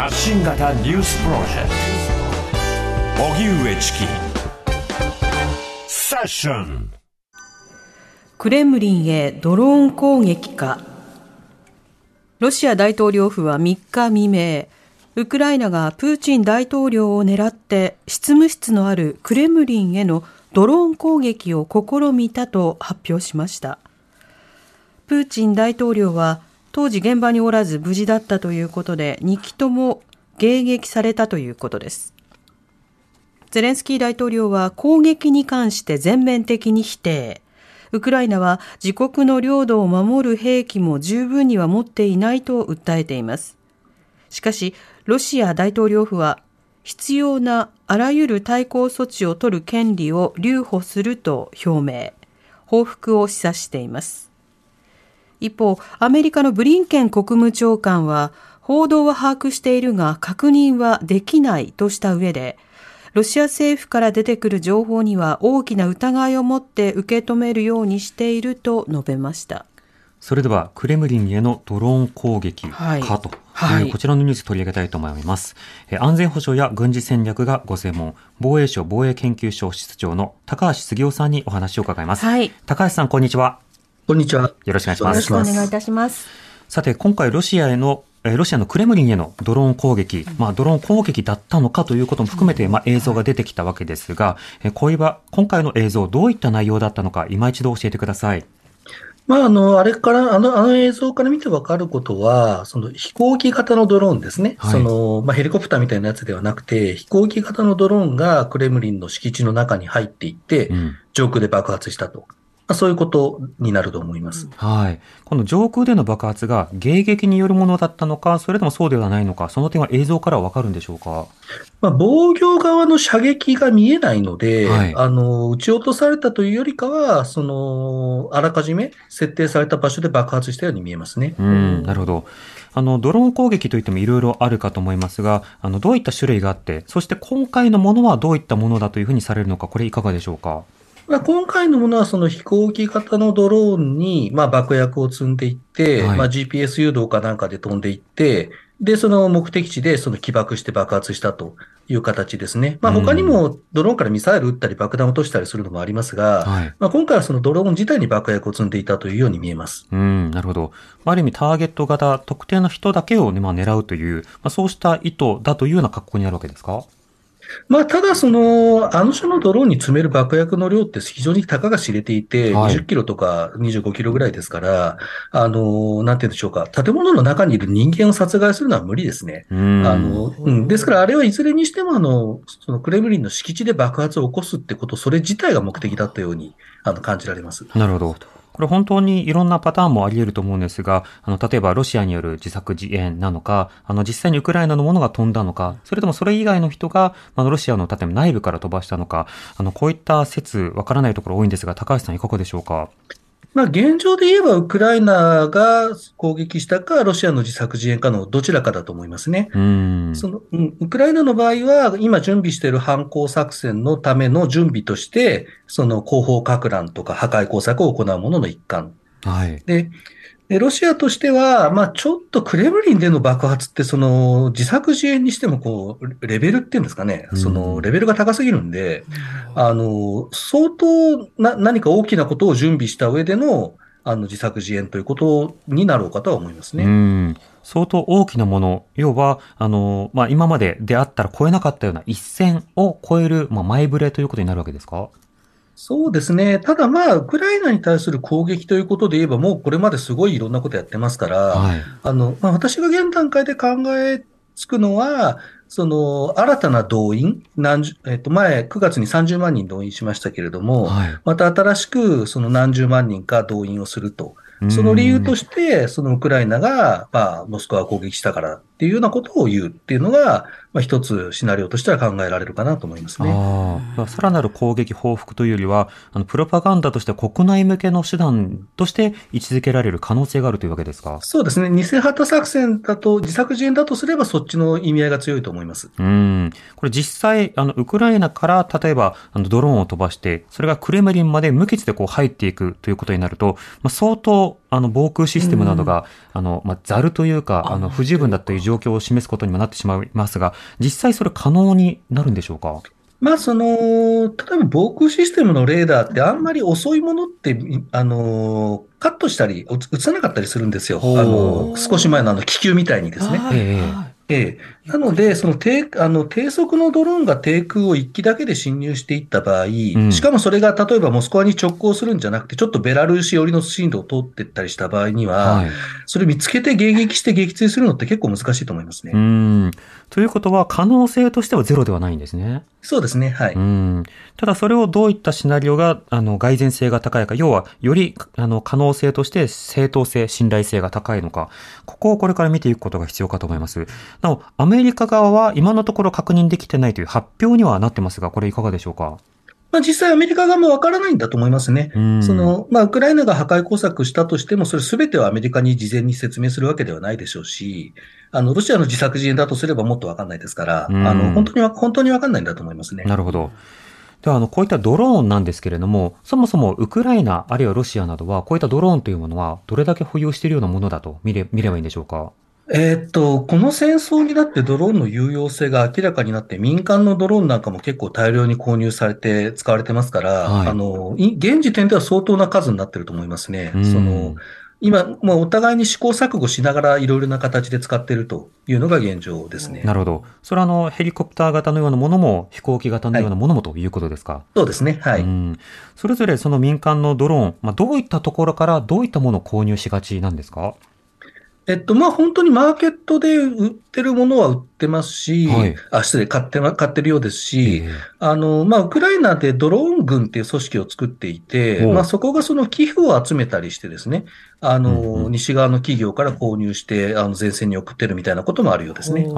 発信型ニュースプロジェクト。荻上チキ。セッション。クレムリンへドローン攻撃か。ロシア大統領府は3日未明ウクライナがプーチン大統領を狙って執務室のあるクレムリンへのドローン攻撃を試みたと発表しました。プーチン大統領は当時現場におらず無事だったということで2機とも迎撃されたということです。ゼレンスキー大統領は攻撃に関して全面的に否定。ウクライナは自国の領土を守る兵器も十分には持っていないと訴えています。しかしロシア大統領府は必要なあらゆる対抗措置を取る権利を留保すると表明。報復を示唆しています。一方、アメリカのブリンケン国務長官は、報道は把握しているが確認はできないとした上で、ロシア政府から出てくる情報には大きな疑いを持って受け止めるようにしていると述べました。それでは、クレムリンへのドローン攻撃か、はい、という、こちらのニュース取り上げたいと思います。安全保障や軍事戦略がご専門、防衛省防衛研究所室長の高橋杉雄さんにお話を伺います。はい、高橋さん、こんにちは。こんにちは。よろしくお願いします。よろしくお願いいたします。さて、今回ロシアへのロシアのクレムリンへのドローン攻撃、まあ、ドローン攻撃だったのかということも含めて、まあ、映像が出てきたわけですが、こういえ今回の映像、どういった内容だったのか、今一度教えてください。まあ、あの、あれから、あの、あの映像から見てわかることは、その飛行機型のドローンですね。はい、その、まあ、ヘリコプターみたいなやつではなくて、飛行機型のドローンがクレムリンの敷地の中に入っていって、うん、上空で爆発したと。まあ、そういうことになると思います。はい。この上空での爆発が迎撃によるものだったのか、それともそうではないのか、その点は映像からわかるんでしょうか？まあ、防御側の射撃が見えないので、はい、あの、撃ち落とされたというよりかは、その、あらかじめ設定された場所で爆発したように見えますね。うん、なるほど。あの、ドローン攻撃といってもいろいろあるかと思いますが、あの、どういった種類があって、そして今回のものはどういったものだというふうにされるのか、これいかがでしょうか？まあ、今回のものはその飛行機型のドローンに、まあ、爆薬を積んでいって、はい、まあ、GPS 誘導かなんかで飛んでいって、で、その目的地でその起爆して爆発したという形ですね。まあ、他にもドローンからミサイル撃ったり爆弾を落としたりするのもありますが、はい、まあ、今回はそのドローン自体に爆薬を積んでいたというように見えます。うん、なるほど。ある意味ターゲット型、特定の人だけを、ね、まあ、狙うという、まあ、そうした意図だというような格好になるわけですか？まあ、ただ、その、あの種のドローンに積める爆薬の量って非常にたかが知れていて、20キロとか25キロぐらいですから、あの、なんて言うんでしょうか、建物の中にいる人間を殺害するのは無理ですね。あの、うん、ですから、あれはいずれにしても、あの、そのクレムリンの敷地で爆発を起こすってこと、それ自体が目的だったように、あの、感じられます。なるほど。これ本当にいろんなパターンもあり得ると思うんですが、あの、例えばロシアによる自作自演なのか、あの、実際にウクライナのものが飛んだのか、それともそれ以外の人が、あの、ロシアの建物内部から飛ばしたのか、あの、こういった説、わからないところ多いんですが、高橋さんいかがでしょうか？まあ、現状で言えば、ウクライナが攻撃したか、ロシアの自作自演かのどちらかだと思いますね。うんそのウクライナの場合は、今準備している反攻作戦のための準備として、その後方か乱とか破壊工作を行うものの一環。はい。で、で、ロシアとしては、まあ、ちょっとクレムリンでの爆発って、その、自作自演にしても、こう、レベルっていうんですかね、うん、その、レベルが高すぎるんで、あの、相当な、何か大きなことを準備した上での、あの、自作自演ということになろうかとは思いますね。うん。相当大きなもの、要は、あの、まあ、今までであったら超えなかったような一線を超える、まあ、前触れということになるわけですか？そうですね。ただまあ、ウクライナに対する攻撃ということで言えば、もうこれまですごいいろんなことやってますから、はい、あの、まあ、私が現段階で考えつくのは、その、新たな動員、何十、えっと、前、9月に30万人動員しましたけれども、はい、また新しく、その何十万人か動員をすると。その理由として、そのウクライナが、まあ、モスクワを攻撃したからっていうようなことを言うっていうのが、まあ、一つシナリオとしては考えられるかなと思いますね。あさらなる攻撃報復というよりは、あの、プロパガンダとして国内向けの手段として位置づけられる可能性があるというわけですか？そうですね。偽旗作戦だと、自作自演だとすればそっちの意味合いが強いと思います。うん。これ実際、あの、ウクライナから例えば、あの、ドローンを飛ばして、それがクレムリンまで無血でこう入っていくということになると、まあ、相当あの、防空システムなどが、うん、あの、まあ、ざるというか、あの、不十分だという。状況を示すことにもなってしまいますが、実際それ可能になるんでしょうか？まあ、その、例えば防空システムのレーダーってあんまり遅いものって、あの、カットしたり、映さなかったりするんですよ。あの、少し前のあの気球みたいにですね。ええええ、なので、その低あの低速のドローンが低空を1機だけで侵入していった場合、うん、しかもそれが例えばモスクワに直行するんじゃなくて、ちょっとベラルーシ寄りの進路を通っていったりした場合には、はい、それ見つけて迎撃して撃墜するのって結構難しいと思いますね。うんということは、可能性としてはゼロではないんですね。そうですね、はい。うんただ、それをどういったシナリオが、あの、蓋然性が高いか、要は、より、あの、可能性として正当性、信頼性が高いのか、ここをこれから見ていくことが必要かと思います。なお、アメリカ側は今のところ確認できてないという発表にはなってますが、これいかがでしょうか？まあ、実際アメリカ側もわからないんだと思いますね。その、まあ、ウクライナが破壊工作したとしても、それすべてはアメリカに事前に説明するわけではないでしょうし、あの、ロシアの自作自演だとすればもっとわかんないですから、あの、本当には、本当にわかんないんだと思いますね。なるほど。では、あの、こういったドローンなんですけれども、そもそもウクライナ、あるいはロシアなどは、こういったドローンというものは、どれだけ保有しているようなものだと見れ見ればいいんでしょうか？えー、っと、この戦争になってドローンの有用性が明らかになって、民間のドローンなんかも結構大量に購入されて使われてますから、はい、あの、現時点では相当な数になってると思いますね。その今、もうお互いに試行錯誤しながらいろいろな形で使っているというのが現状ですね。なるほど。それはあの、ヘリコプター型のようなものも、飛行機型のようなものもということですか、はい、そうですね。はい。それぞれその民間のドローン、まあ、どういったところからどういったものを購入しがちなんですか？えっと、まあ、本当にマーケットで売ってるものは売ってますし、はい、あ、失礼、買って、買ってるようですし、えー、あの、まあ、ウクライナでドローン軍っていう組織を作っていて、まあ、そこがその寄付を集めたりしてですね、あの、うんうん、西側の企業から購入して、あの、前線に送ってるみたいなこともあるようですね。ああ。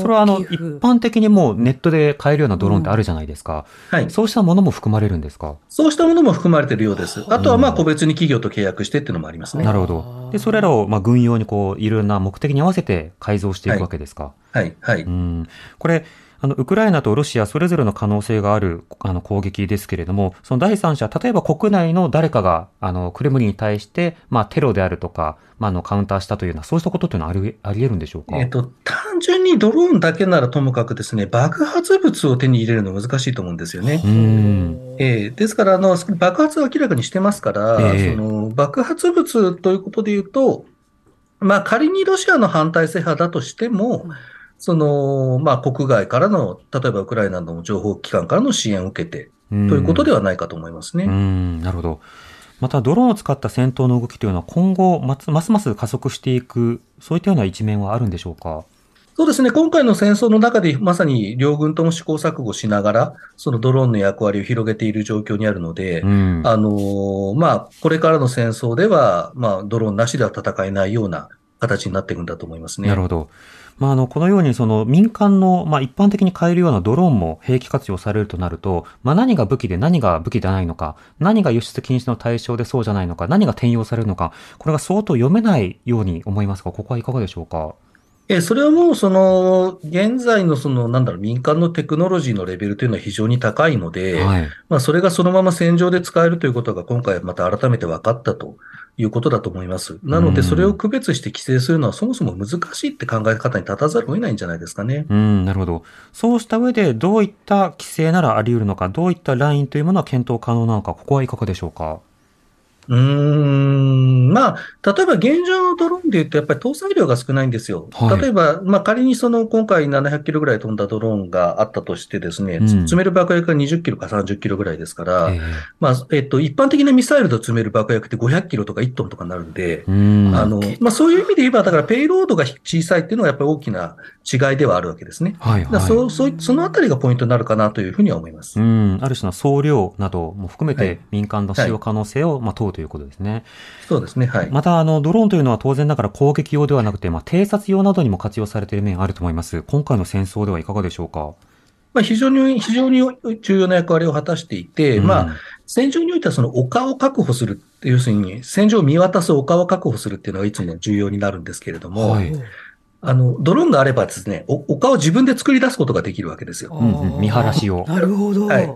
それはあの、一般的にもうネットで買えるようなドローンってあるじゃないですか。うん、はい。そうしたものも含まれるんですか？そうしたものも含まれてるようです。あとはまあ、個別に企業と契約してっていうのもありますね。なるほど。で、それらをまあ、軍用にこう、いろんな目的に合わせて改造していくわけですか。はい、はい。はい、うん。これ、あの、ウクライナとロシアそれぞれの可能性がある、あの、攻撃ですけれども、その第三者、例えば国内の誰かが、あの、クレムリンに対して、まあ、テロであるとか、まあ、あの、カウンターしたというような、そうしたことっていうのはあり、あり得るんでしょうか？えっ、と、単純にドローンだけならともかくですね、爆発物を手に入れるの難しいと思うんですよね。うん。えー、ですから、あの、爆発を明らかにしてますから、えー、その、爆発物ということで言うと、まあ、仮にロシアの反体制派だとしても、その、まあ、国外からの、例えばウクライナの情報機関からの支援を受けて、ということではないかと思いますね。うん、なるほど。また、ドローンを使った戦闘の動きというのは今後、ますます加速していく、そういったような一面はあるんでしょうか？そうですね、今回の戦争の中でまさに両軍とも試行錯誤しながら、そのドローンの役割を広げている状況にあるので、うん、あのまあ、これからの戦争では、まあ、ドローンなしでは戦えないような形になっていくんだと思いますね。なるほど。まあ、あの、このようにその民間の、まあ、一般的に買えるようなドローンも兵器活用されるとなると、まあ、何が武器で何が武器でないのか、何が輸出禁止の対象でそうじゃないのか、何が転用されるのか、これが相当読めないように思いますが、ここはいかがでしょうか？え、それはもう、その、現在のその、なんだろう、民間のテクノロジーのレベルというのは非常に高いので、はい、まあ、それがそのまま戦場で使えるということが今回また改めて分かったということだと思います。なので、それを区別して規制するのはそもそも難しいって考え方に立たざるを得ないんじゃないですかね。うん、なるほど。そうした上で、どういった規制ならあり得るのか、どういったラインというものは検討可能なのか、ここはいかがでしょうか？うーん、まあ、例えば現状のドローンで言うと、やっぱり搭載量が少ないんですよ。はい、例えば、まあ仮にその今回700キロぐらい飛んだドローンがあったとしてですね、うん、積める爆薬が20キロか30キロぐらいですから、えー、まあ、えっと、一般的なミサイルと積める爆薬って500キロとか1トンとかになるんで、ん。あの、まあそういう意味で言えば、だからペイロードが小さいっていうのはやっぱり大きな違いではあるわけですね。はいはい、そそそのあたりがポイントになるかなというふうには思います。うん、ある種の総量なども含めて民間の使用可能性を、まあ問うということですね。そうですね。はい。また、あの、ドローンというのは当然ながら攻撃用ではなくて、まあ、偵察用などにも活用されている面あると思います。今回の戦争ではいかがでしょうか？まあ、非常に、非常に重要な役割を果たしていて、うん、まあ、戦場においてはその丘を確保する、要するに戦場を見渡す丘を確保するっていうのがいつも重要になるんですけれども、はい、あの、ドローンがあればですね、丘を自分で作り出すことができるわけですよ。うんうん、見晴らしを。なるほど。はい。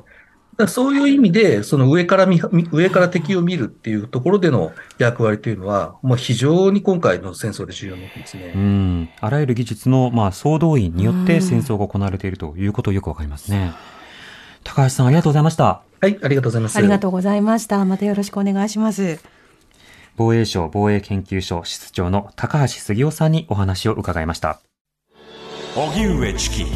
そういう意味で、その上から見、上から敵を見るっていうところでの役割というのは、もう非常に今回の戦争で重要になってますね。うん。あらゆる技術の、まあ、総動員によって戦争が行われているということをよくわかりますね。高橋さん、ありがとうございました。はい、ありがとうございます。ありがとうございました。またよろしくお願いします。防衛省防衛研究所室長の高橋杉雄さんにお話を伺いました。荻上チキ